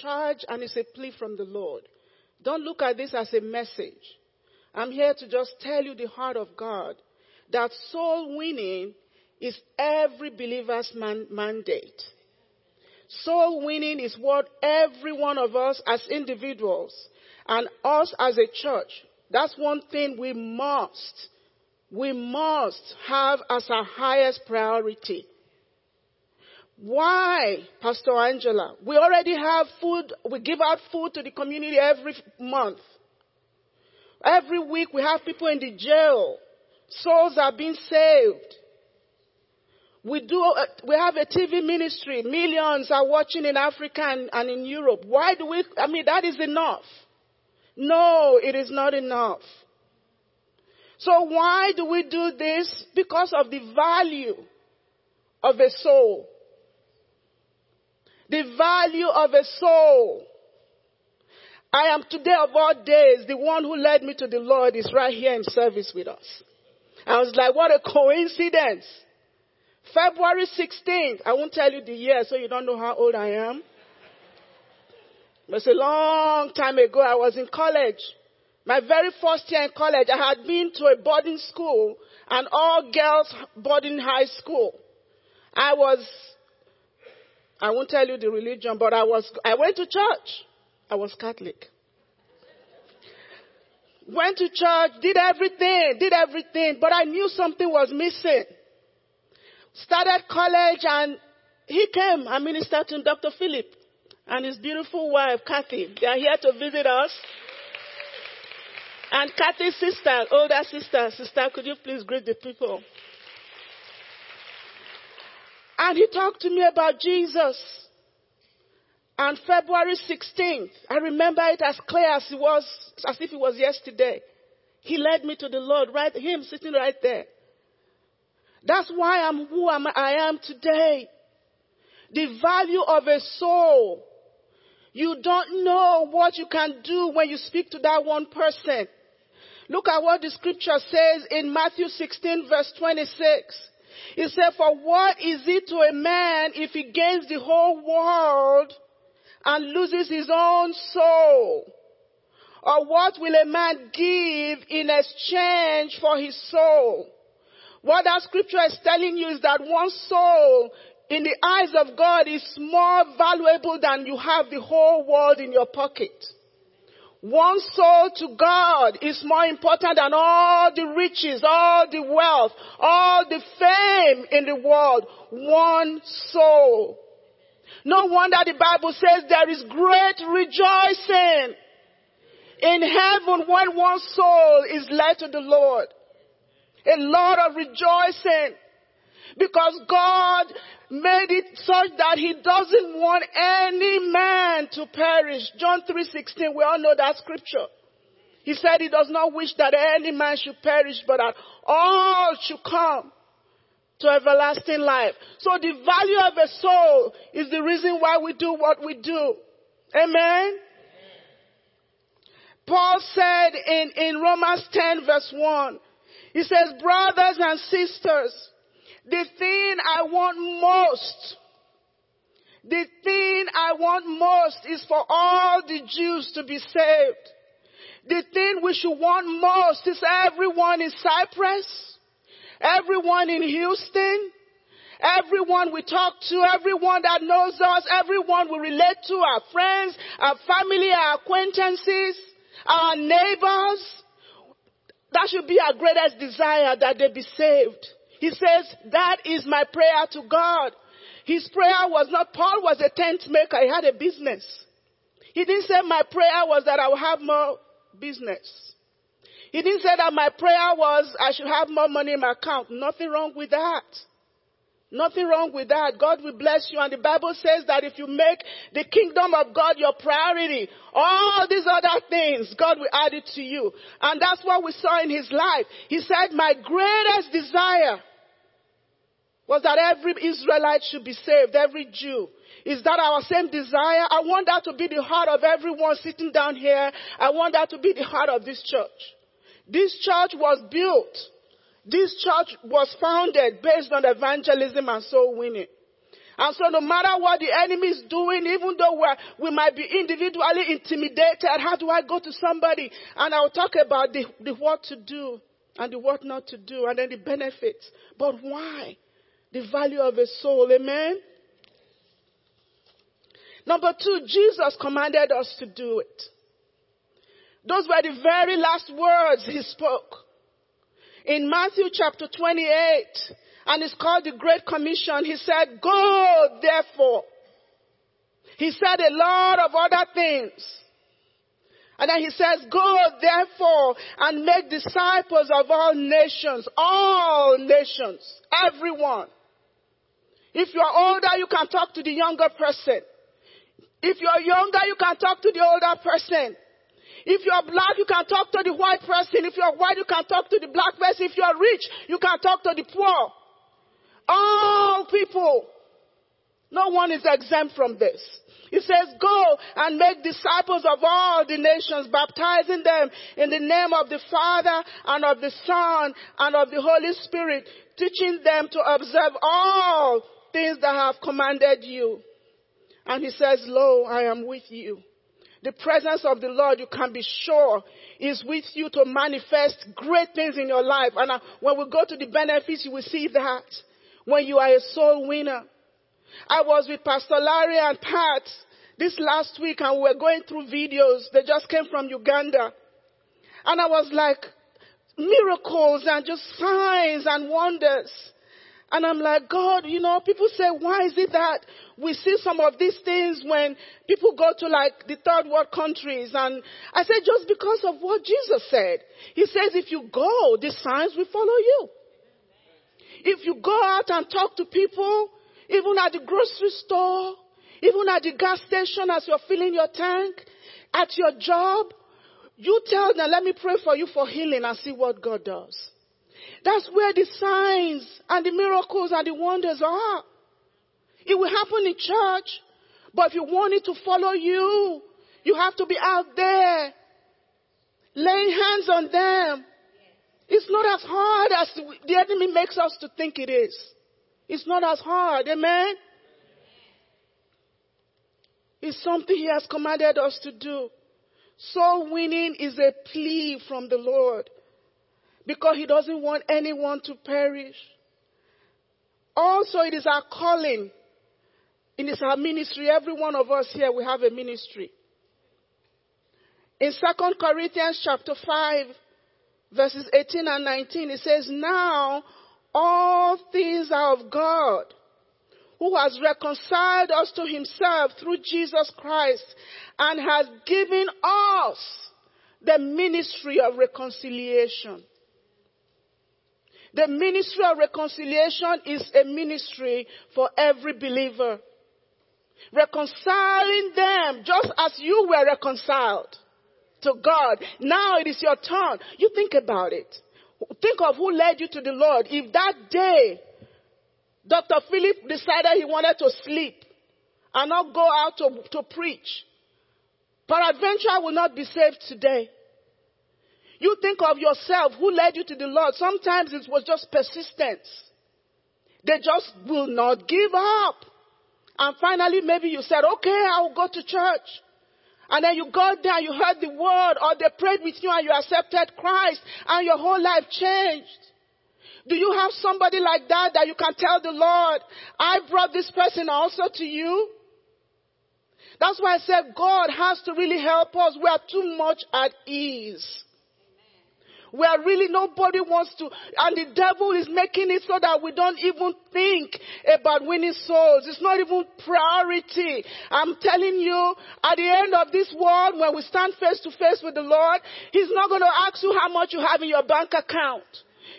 charge and it's a plea from the Lord. Don't look at this as a message. I'm here to just tell you the heart of God that soul winning is every believer's man- mandate. Soul winning is what every one of us as individuals and us as a church, that's one thing we must, we must have as our highest priority. Why, Pastor Angela? We already have food, we give out food to the community every month. Every week we have people in the jail. Souls are being saved. We do, uh, we have a TV ministry. Millions are watching in Africa and, and in Europe. Why do we, I mean, that is enough. No, it is not enough. So why do we do this? Because of the value of a soul. The value of a soul. I am today of all days, the one who led me to the Lord is right here in service with us. I was like, what a coincidence. February 16th, I won't tell you the year so you don't know how old I am. It was a long time ago. I was in college. My very first year in college, I had been to a boarding school, an all girls boarding high school. I was, I won't tell you the religion, but I was, I went to church. I was Catholic. Went to church, did everything, did everything, but I knew something was missing. Started college and he came and ministered to Dr. Philip and his beautiful wife, Kathy. They are here to visit us. And Kathy's sister, older sister, sister, could you please greet the people? And he talked to me about Jesus. And February 16th, I remember it as clear as it was, as if it was yesterday. He led me to the Lord, right, him sitting right there. That's why I'm who I am today. The value of a soul. You don't know what you can do when you speak to that one person. Look at what the scripture says in Matthew 16 verse 26. It said, for what is it to a man if he gains the whole world and loses his own soul? Or what will a man give in exchange for his soul? What that scripture is telling you is that one soul in the eyes of God is more valuable than you have the whole world in your pocket. One soul to God is more important than all the riches, all the wealth, all the fame in the world. One soul. No wonder the Bible says there is great rejoicing in heaven when one soul is led to the Lord. A lot of rejoicing because God made it such that he doesn't want any man to perish. John 3:16, we all know that scripture. He said he does not wish that any man should perish, but that all should come to everlasting life. So the value of a soul is the reason why we do what we do. Amen. Paul said in, in Romans 10 verse 1, he says, brothers and sisters, the thing I want most, the thing I want most is for all the Jews to be saved. The thing we should want most is everyone in Cypress, everyone in Houston, everyone we talk to, everyone that knows us, everyone we relate to, our friends, our family, our acquaintances, our neighbors. That should be our greatest desire that they be saved. He says, that is my prayer to God. His prayer was not, Paul was a tent maker. He had a business. He didn't say my prayer was that I will have more business. He didn't say that my prayer was I should have more money in my account. Nothing wrong with that. Nothing wrong with that. God will bless you. And the Bible says that if you make the kingdom of God your priority, all these other things, God will add it to you. And that's what we saw in his life. He said, my greatest desire was that every Israelite should be saved, every Jew. Is that our same desire? I want that to be the heart of everyone sitting down here. I want that to be the heart of this church. This church was built. This church was founded based on evangelism and soul winning. And so no matter what the enemy is doing, even though we might be individually intimidated, how do I go to somebody? And I'll talk about the, the what to do and the what not to do and then the benefits. But why? The value of a soul. Amen? Number two, Jesus commanded us to do it. Those were the very last words he spoke. In Matthew chapter 28, and it's called the Great Commission, he said, Go therefore. He said a lot of other things. And then he says, Go therefore and make disciples of all nations, all nations, everyone. If you are older, you can talk to the younger person. If you are younger, you can talk to the older person. If you are black, you can talk to the white person. If you are white, you can talk to the black person. If you are rich, you can talk to the poor. All people. No one is exempt from this. He says, go and make disciples of all the nations, baptizing them in the name of the Father and of the Son and of the Holy Spirit, teaching them to observe all things that I have commanded you. And he says, lo, I am with you. The presence of the Lord, you can be sure, is with you to manifest great things in your life. And uh, when we go to the benefits, you will see that. When you are a soul winner, I was with Pastor Larry and Pat this last week and we were going through videos. They just came from Uganda. And I was like, miracles and just signs and wonders. And I'm like, God, you know, people say, why is it that we see some of these things when people go to like the third world countries? And I said, just because of what Jesus said. He says, if you go, the signs will follow you. If you go out and talk to people, even at the grocery store, even at the gas station as you're filling your tank, at your job, you tell them, let me pray for you for healing and see what God does. That's where the signs and the miracles and the wonders are. It will happen in church, but if you want it to follow you, you have to be out there, laying hands on them. It's not as hard as the enemy makes us to think it is. It's not as hard. Amen? It's something He has commanded us to do. Soul winning is a plea from the Lord because He doesn't want anyone to perish. Also, it is our calling. It is our ministry. Every one of us here, we have a ministry. In 2 Corinthians chapter 5, verses 18 and 19, it says, Now all things are of God, who has reconciled us to himself through Jesus Christ and has given us the ministry of reconciliation. The ministry of reconciliation is a ministry for every believer. Reconciling them just as you were reconciled to God. Now it is your turn. You think about it. Think of who led you to the Lord. If that day Dr. Philip decided he wanted to sleep and not go out to, to preach, peradventure will not be saved today. You think of yourself, who led you to the Lord. Sometimes it was just persistence. They just will not give up. And finally, maybe you said, okay, I'll go to church. And then you got there, you heard the word, or they prayed with you and you accepted Christ, and your whole life changed. Do you have somebody like that that you can tell the Lord, I brought this person also to you? That's why I said God has to really help us. We are too much at ease where really nobody wants to, and the devil is making it so that we don't even think about winning souls. It's not even priority. I'm telling you, at the end of this world, when we stand face to face with the Lord, He's not going to ask you how much you have in your bank account.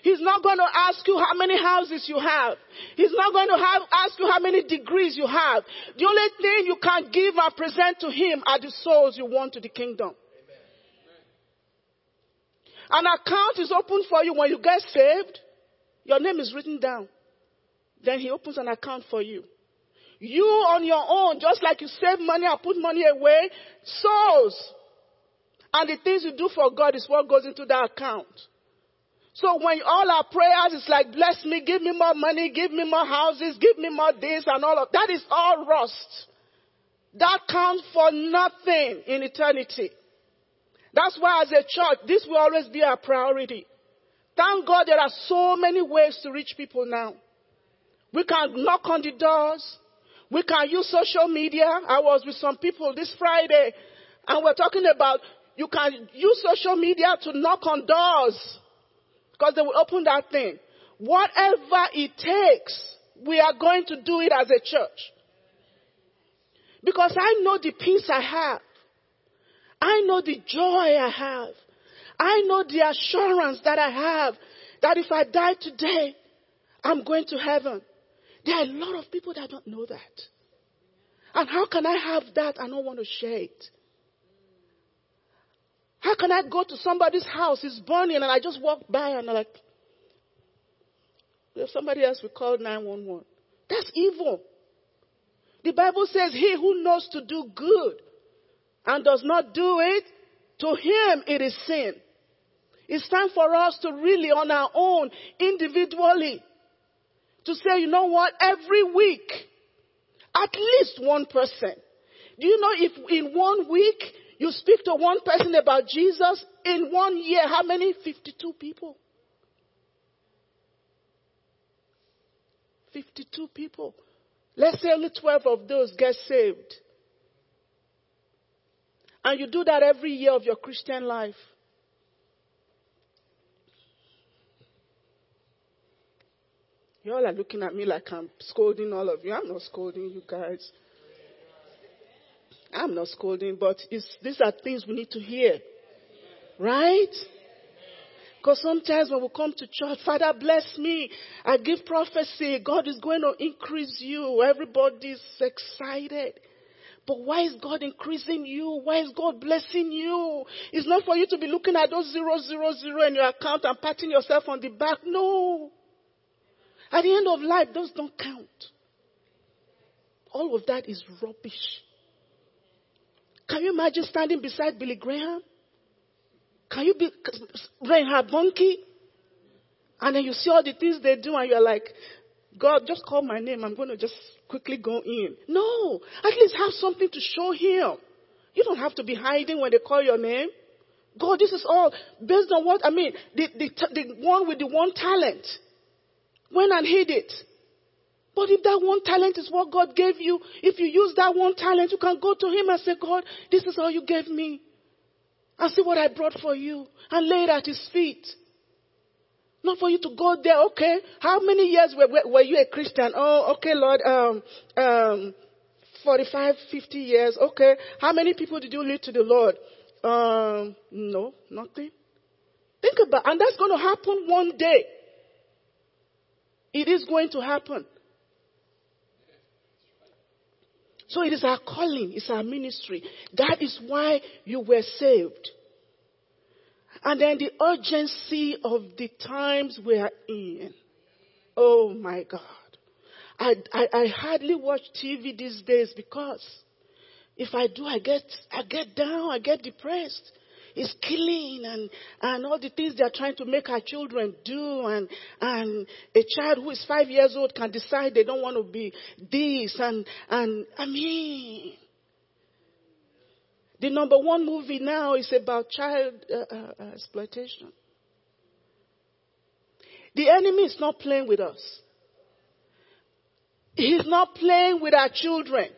He's not going to ask you how many houses you have. He's not going to have, ask you how many degrees you have. The only thing you can give and present to Him are the souls you want to the kingdom. An account is opened for you when you get saved. Your name is written down. Then he opens an account for you. You on your own, just like you save money and put money away, souls. And the things you do for God is what goes into that account. So when all our prayers is like, bless me, give me more money, give me more houses, give me more this and all of that is all rust. That counts for nothing in eternity. That's why as a church, this will always be our priority. Thank God there are so many ways to reach people now. We can knock on the doors. We can use social media. I was with some people this Friday and we're talking about you can use social media to knock on doors because they will open that thing. Whatever it takes, we are going to do it as a church. Because I know the peace I have. I know the joy I have. I know the assurance that I have that if I die today, I'm going to heaven. There are a lot of people that don't know that. And how can I have that and not want to share it? How can I go to somebody's house, it's burning, and I just walk by and I'm like, if somebody else will call 911. That's evil. The Bible says, He who knows to do good and does not do it, to him it is sin. It's time for us to really, on our own, individually, to say, you know what, every week, at least one person. Do you know if in one week you speak to one person about Jesus, in one year, how many? 52 people. 52 people. Let's say only 12 of those get saved. And you do that every year of your Christian life. You all are looking at me like I'm scolding all of you. I'm not scolding you guys. I'm not scolding, but these are things we need to hear. Right? Because sometimes when we come to church, Father bless me. I give prophecy. God is going to increase you. Everybody's excited. But why is God increasing you? Why is God blessing you? It's not for you to be looking at those zero, zero, zero in your account and patting yourself on the back. No. At the end of life, those don't count. All of that is rubbish. Can you imagine standing beside Billy Graham? Can you be Reinhard Bonnke? And then you see all the things they do and you're like, God, just call my name. I'm going to just quickly go in. No. At least have something to show him. You don't have to be hiding when they call your name. God, this is all based on what, I mean, the, the, the one with the one talent went and hid it. But if that one talent is what God gave you, if you use that one talent, you can go to Him and say, God, this is all you gave me. And see what I brought for you. And lay it at His feet. Not for you to go there, okay. How many years were, were, were you a Christian? Oh, okay, Lord, um, um, 45, 50 years. Okay. How many people did you lead to the Lord? Um, no, nothing. Think about, and that's going to happen one day. It is going to happen. So it is our calling, it's our ministry. That is why you were saved. And then the urgency of the times we are in. Oh my God. I, I, I hardly watch TV these days because if I do, I get, I get down, I get depressed It's killing and, and all the things they are trying to make our children do. And, and a child who is five years old can decide they don't want to be this. And, and I mean, the number one movie now is about child uh, uh, uh exploitation. The enemy is not playing with us. He's not playing with our children.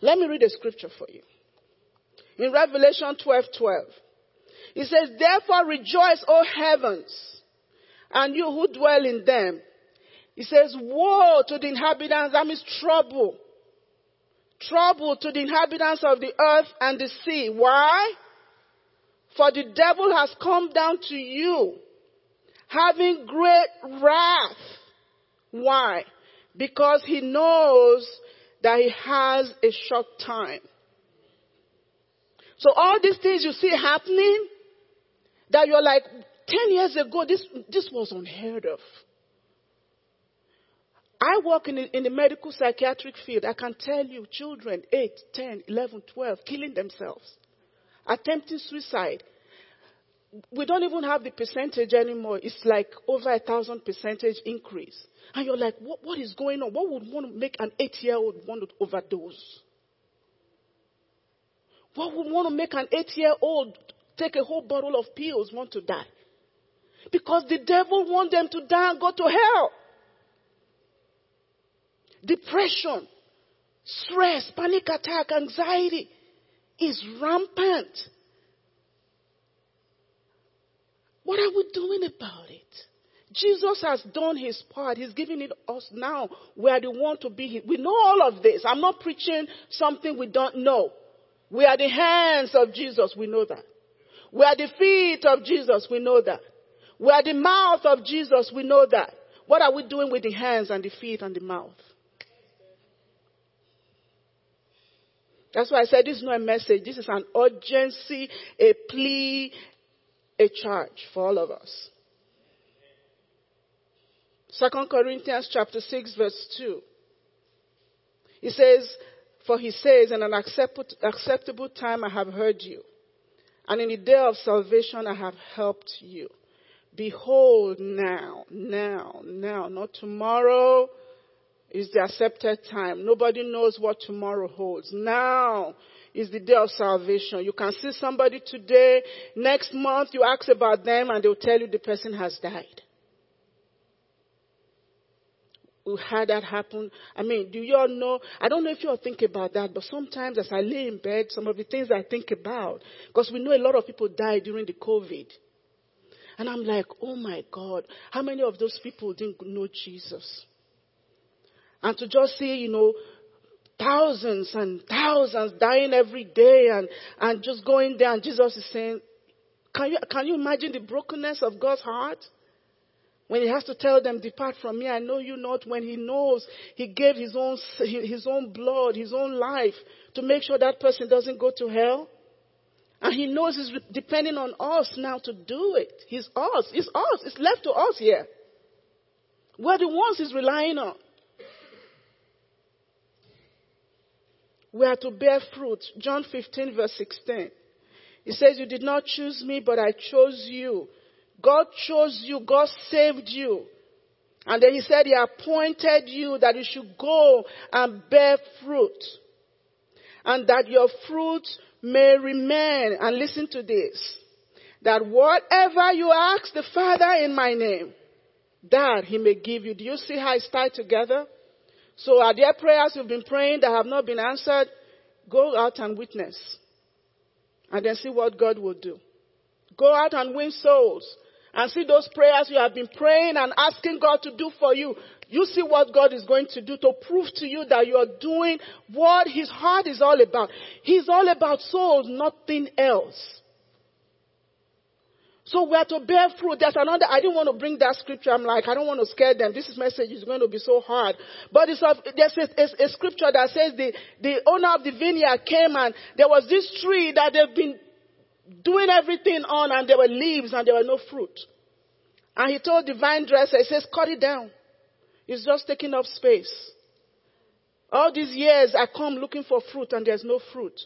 Let me read a scripture for you in Revelation 12 12. He says, Therefore rejoice, O heavens, and you who dwell in them. He says, Woe to the inhabitants, that means trouble. Trouble to the inhabitants of the earth and the sea. Why? For the devil has come down to you, having great wrath. Why? Because he knows that he has a short time. So all these things you see happening, that you're like, 10 years ago, this, this was unheard of. I work in the, in the medical psychiatric field. I can tell you children, 8, 10, 11, 12, killing themselves, attempting suicide. we don't even have the percentage anymore. It's like over a thousand percentage increase. And you're like, what, what is going on? What would want to make an eight year old want to overdose? What would want to make an eight year old take a whole bottle of pills want to die? Because the devil wants them to die and go to hell. Depression, stress, panic attack, anxiety is rampant. What are we doing about it? Jesus has done his part. He's giving it us now where they want to be. We know all of this. I'm not preaching something we don't know. We are the hands of Jesus. We know that. We are the feet of Jesus. We know that. We are the mouth of Jesus. We know that. What are we doing with the hands and the feet and the mouth? That's why I said this is not a message. This is an urgency, a plea, a charge for all of us. Second Corinthians chapter 6 verse 2. He says, for he says, in an acceptable time I have heard you, and in the day of salvation I have helped you. Behold now, now, now, not tomorrow is the accepted time. Nobody knows what tomorrow holds. Now is the day of salvation. You can see somebody today, next month you ask about them and they'll tell you the person has died. We had that happen. I mean, do you all know? I don't know if you all think about that, but sometimes as I lay in bed, some of the things I think about, because we know a lot of people died during the COVID. And I'm like, oh my God, how many of those people didn't know Jesus? And to just see, you know, thousands and thousands dying every day and, and just going there and Jesus is saying, can you, can you imagine the brokenness of God's heart? When he has to tell them, depart from me, I know you not. When he knows he gave his own, his own blood, his own life to make sure that person doesn't go to hell. And he knows he's depending on us now to do it. He's us. It's us. It's left to us here. We're the ones he's relying on. We are to bear fruit. John 15 verse 16. He says, you did not choose me, but I chose you. God chose you. God saved you. And then he said he appointed you that you should go and bear fruit. And that your fruit may remain. And listen to this. That whatever you ask the Father in my name, that he may give you. Do you see how it's tied together? So are there prayers you've been praying that have not been answered? Go out and witness. And then see what God will do. Go out and win souls. And see those prayers you have been praying and asking God to do for you. You see what God is going to do to prove to you that you are doing what His heart is all about. He's all about souls, nothing else. So we are to bear fruit. There's another, I didn't want to bring that scripture. I'm like, I don't want to scare them. This message is going to be so hard. But it's a, there's a, a, a scripture that says the, the owner of the vineyard came and there was this tree that they've been doing everything on and there were leaves and there were no fruit. And he told the vine dresser, he says, cut it down. It's just taking up space. All these years I come looking for fruit and there's no fruit.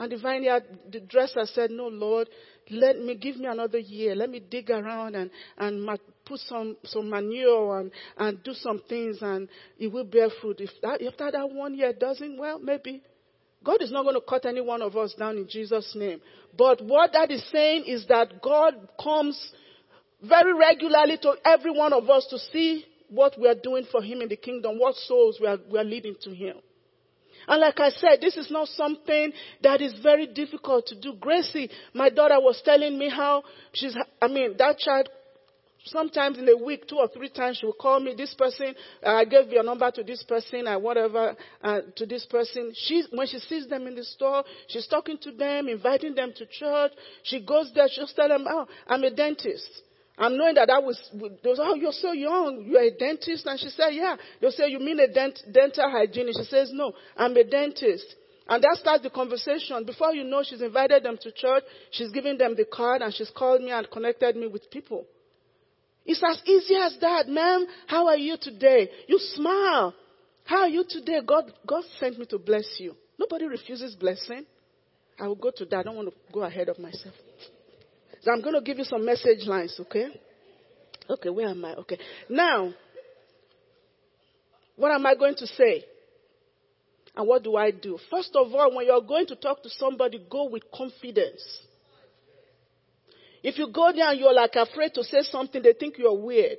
And the vineyard, the dresser said, no, Lord, let me give me another year. Let me dig around and, and put some, some manure and, and do some things and it will bear fruit. If that, after that one year doesn't, well, maybe. God is not going to cut any one of us down in Jesus' name. But what that is saying is that God comes very regularly to every one of us to see what we are doing for Him in the kingdom, what souls we are, we are leading to Him. And like I said, this is not something that is very difficult to do. Gracie, my daughter was telling me how she's, I mean, that child sometimes in a week, two or three times, she will call me, this person, uh, I gave your number to this person, and whatever, uh, to this person. She, when she sees them in the store, she's talking to them, inviting them to church. She goes there, she'll tell them, oh, I'm a dentist. I'm knowing that that was, they was, oh, you're so young. You're a dentist? And she said, yeah. They'll say, you mean a dent, dental hygienist? She says, no, I'm a dentist. And that starts the conversation. Before you know, she's invited them to church. She's giving them the card and she's called me and connected me with people. It's as easy as that. Ma'am, how are you today? You smile. How are you today? God, God sent me to bless you. Nobody refuses blessing. I will go to that. I don't want to go ahead of myself. So I'm going to give you some message lines, okay? Okay, where am I? Okay. Now, what am I going to say? And what do I do? First of all, when you're going to talk to somebody, go with confidence. If you go there and you're like afraid to say something, they think you're weird.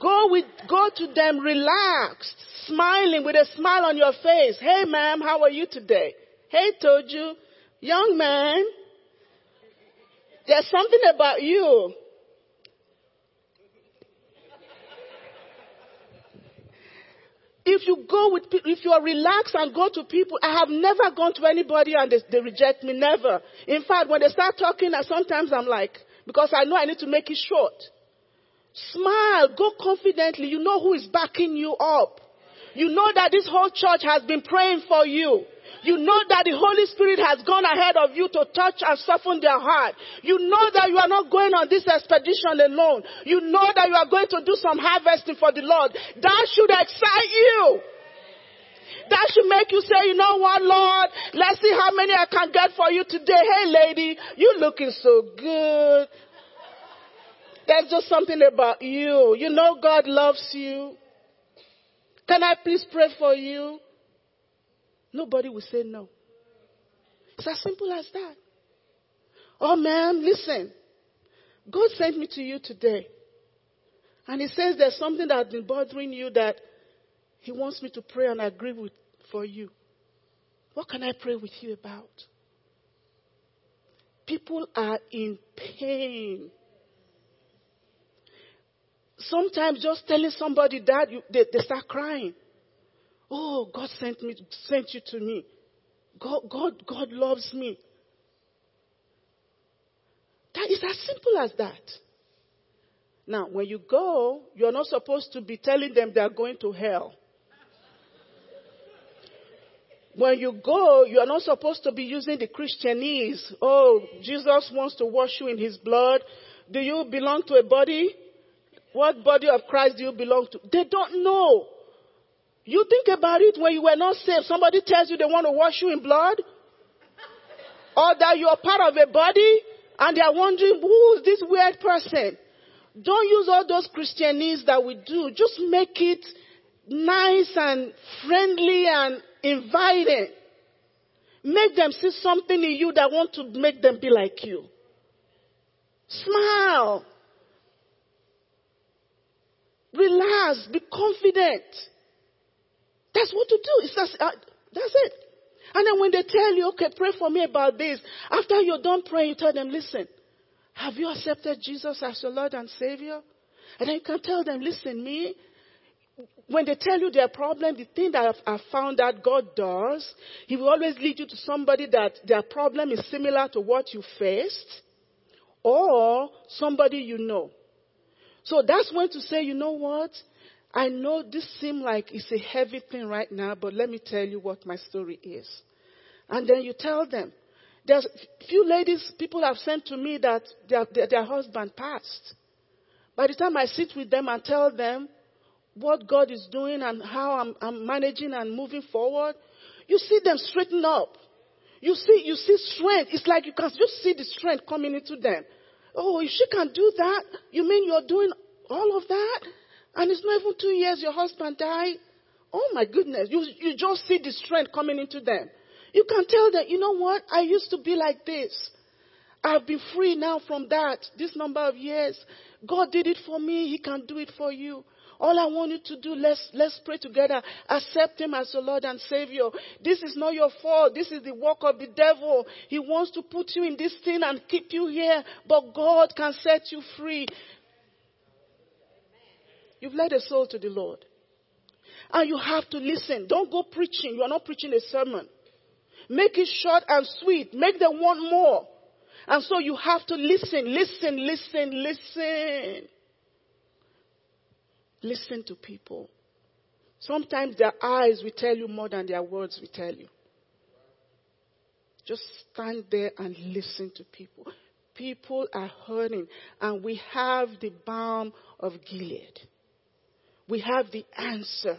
Go with, go to them relaxed, smiling with a smile on your face. Hey ma'am, how are you today? Hey Toju, young man, there's something about you. If you go with, if you are relaxed and go to people, I have never gone to anybody and they, they reject me, never. In fact, when they start talking, sometimes I'm like, because I know I need to make it short. Smile, go confidently. You know who is backing you up. You know that this whole church has been praying for you. You know that the Holy Spirit has gone ahead of you to touch and soften their heart. You know that you are not going on this expedition alone. You know that you are going to do some harvesting for the Lord. That should excite you. That should make you say, you know what, Lord, let's see how many I can get for you today. Hey lady, you looking so good. There's just something about you. You know God loves you. Can I please pray for you? Nobody will say no. It's as simple as that. Oh, man, listen. God sent me to you today. And He says there's something that's been bothering you that He wants me to pray and agree with for you. What can I pray with you about? People are in pain. Sometimes just telling somebody that, you, they, they start crying. Oh, God sent me, sent you to me. God, God, God loves me. That is as simple as that. Now, when you go, you're not supposed to be telling them they're going to hell. When you go, you are not supposed to be using the Christianese. Oh, Jesus wants to wash you in his blood. Do you belong to a body? What body of Christ do you belong to? They don't know. You think about it when you were not saved. Somebody tells you they want to wash you in blood. Or that you're part of a body and they're wondering, who is this weird person? Don't use all those Christianese that we do. Just make it nice and friendly and inviting. Make them see something in you that want to make them be like you. Smile. Relax. Be confident. That's what to do. It's just, uh, that's it. And then when they tell you, okay, pray for me about this, after you're done praying, you tell them, listen, have you accepted Jesus as your Lord and Savior? And then you can tell them, listen, me, when they tell you their problem, the thing that I've, found that God does, He will always lead you to somebody that their problem is similar to what you faced, or somebody you know. So that's when to say, you know what? I know this seems like it's a heavy thing right now, but let me tell you what my story is. And then you tell them. There's few ladies, people have sent to me that their, their, their husband passed. By the time I sit with them and tell them what God is doing and how I'm, I'm managing and moving forward, you see them straighten up. You see, you see strength. It's like you can just see the strength coming into them. Oh, if she can do that, you mean you're doing all of that? And it's not even two years your husband died. Oh my goodness. You, you just see the strength coming into them. You can tell that, you know what? I used to be like this. I've been free now from that, this number of years. God did it for me. He can do it for you. All I want you to do, let's, let's pray together. Accept Him as your Lord and Savior. This is not your fault. This is the work of the devil. He wants to put you in this thing and keep you here, but God can set you free. You've led a soul to the Lord. And you have to listen. Don't go preaching. You are not preaching a sermon. Make it short and sweet. Make them want more. And so you have to listen, listen, listen, listen. Listen to people. Sometimes their eyes will tell you more than their words will tell you. Just stand there and listen to people. People are hurting, and we have the balm of Gilead we have the answer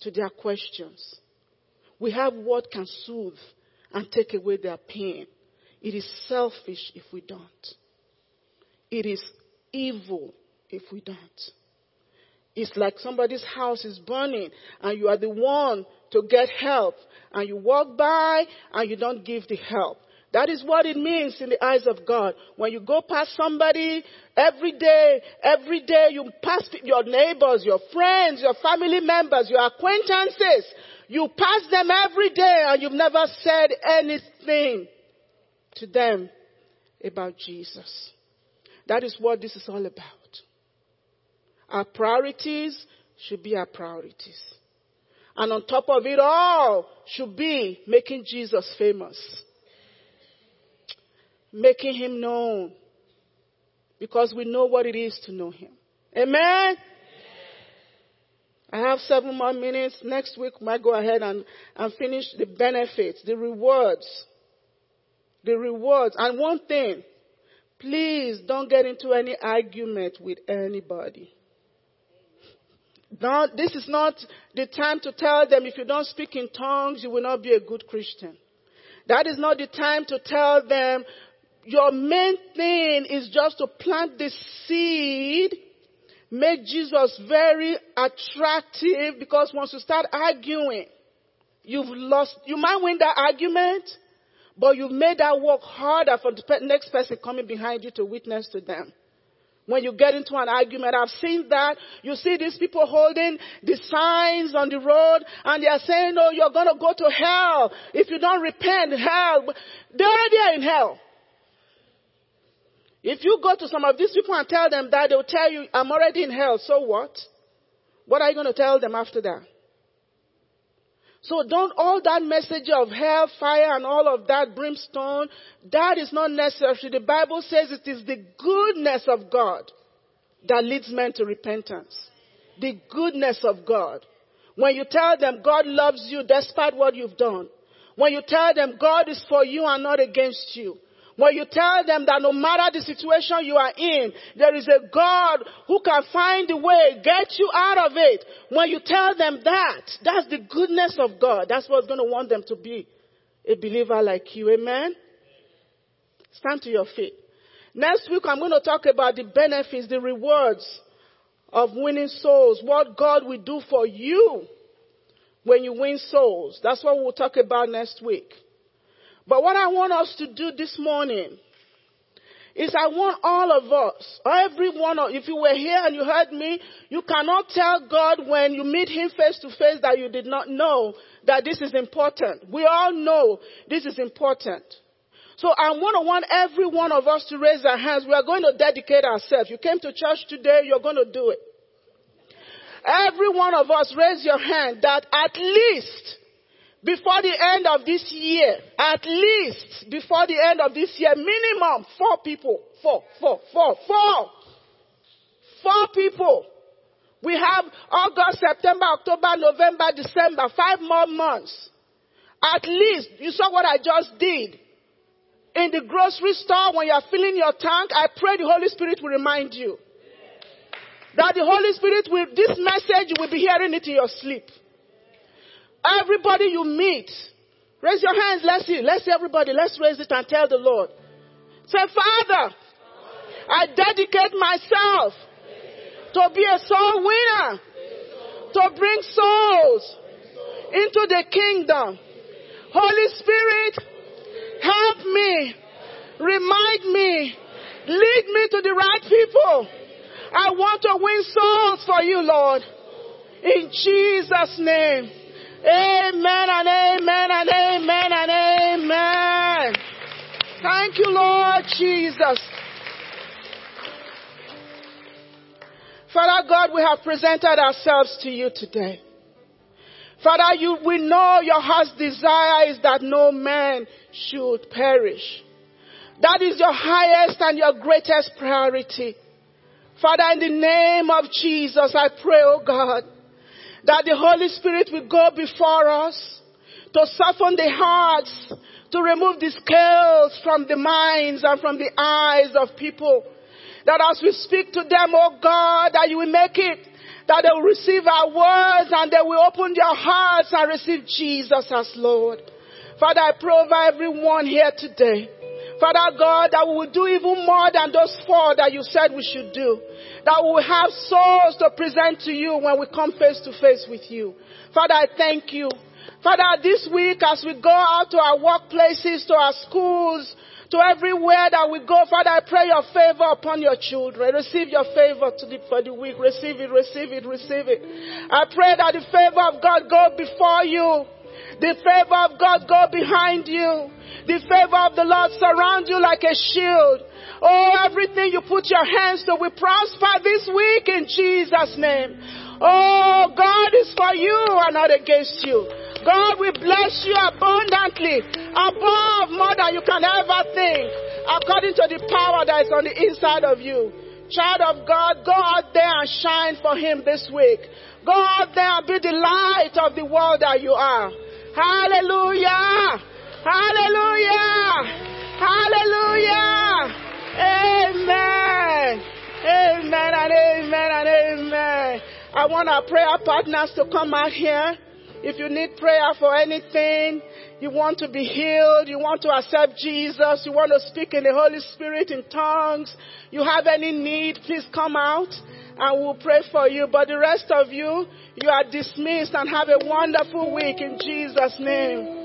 to their questions. We have what can soothe and take away their pain. It is selfish if we don't. It is evil if we don't. It's like somebody's house is burning and you are the one to get help and you walk by and you don't give the help. That is what it means in the eyes of God. When you go past somebody every day, every day you pass your neighbors, your friends, your family members, your acquaintances. You pass them every day and you've never said anything to them about Jesus. That is what this is all about. Our priorities should be our priorities. And on top of it all should be making Jesus famous making him known. Because we know what it is to know him. Amen? I have seven more minutes. Next week, I might go ahead and, and finish the benefits, the rewards. The rewards. And one thing, please don't get into any argument with anybody. Now, this is not the time to tell them if you don't speak in tongues, you will not be a good Christian. That is not the time to tell them your main thing is just to plant the seed, make Jesus very attractive because once you start arguing, you've lost, you might win that argument, but you've made that work harder for the next person coming behind you to witness to them. When you get into an argument, I've seen that. You see these people holding the signs on the road and they are saying, oh, you're gonna go to hell. If you don't repent, hell. They're already in hell. If you go to some of these people and tell them that, they'll tell you, I'm already in hell, so what? What are you going to tell them after that? So don't all that message of hell, fire, and all of that brimstone, that is not necessary. The Bible says it is the goodness of God that leads men to repentance. The goodness of God. When you tell them God loves you despite what you've done. When you tell them God is for you and not against you. When you tell them that no matter the situation you are in, there is a God who can find a way, get you out of it. When you tell them that, that's the goodness of God. That's what's going to want them to be a believer like you. Amen? Stand to your feet. Next week I'm going to talk about the benefits, the rewards of winning souls, what God will do for you when you win souls. That's what we'll talk about next week. But what I want us to do this morning is I want all of us, every one of, if you were here and you heard me, you cannot tell God when you meet Him face to face that you did not know that this is important. We all know this is important. So I want to want every one of us to raise our hands. We are going to dedicate ourselves. You came to church today, you're going to do it. Every one of us raise your hand that at least before the end of this year, at least before the end of this year, minimum four people. Four, four, four, four. Four people. We have August, September, October, November, December, five more months. At least, you saw what I just did. In the grocery store, when you're filling your tank, I pray the Holy Spirit will remind you. That the Holy Spirit will, this message, you will be hearing it in your sleep. Everybody you meet, raise your hands. Let's see. Let's see everybody. Let's raise it and tell the Lord. Say, Father, I dedicate myself to be a soul winner, to bring souls into the kingdom. Holy Spirit, help me, remind me, lead me to the right people. I want to win souls for you, Lord. In Jesus' name. Amen and amen and amen and amen. Thank you, Lord Jesus. Father God, we have presented ourselves to you today. Father, you, we know your heart's desire is that no man should perish. That is your highest and your greatest priority. Father, in the name of Jesus, I pray, oh God, that the Holy Spirit will go before us to soften the hearts, to remove the scales from the minds and from the eyes of people. That as we speak to them, oh God, that you will make it, that they will receive our words and they will open their hearts and receive Jesus as Lord. Father, I pray over everyone here today. Father God, that we will do even more than those four that you said we should do. That we will have souls to present to you when we come face to face with you. Father, I thank you. Father, this week as we go out to our workplaces, to our schools, to everywhere that we go, Father, I pray your favor upon your children. Receive your favor the, for the week. Receive it, receive it, receive it. I pray that the favor of God go before you. The favor of God go behind you. The favor of the Lord surround you like a shield. Oh, everything you put your hands to will prosper this week in Jesus' name. Oh, God is for you and not against you. God will bless you abundantly, above more than you can ever think, according to the power that is on the inside of you. Child of God, go out there and shine for Him this week. Go out there and be the light of the world that you are. Hallelujah! Hallelujah! Hallelujah! Amen! Amen and amen and amen. I want our prayer partners to come out here. If you need prayer for anything, you want to be healed, you want to accept Jesus, you want to speak in the Holy Spirit in tongues, you have any need, please come out and we'll pray for you. But the rest of you, you are dismissed and have a wonderful week in Jesus' name.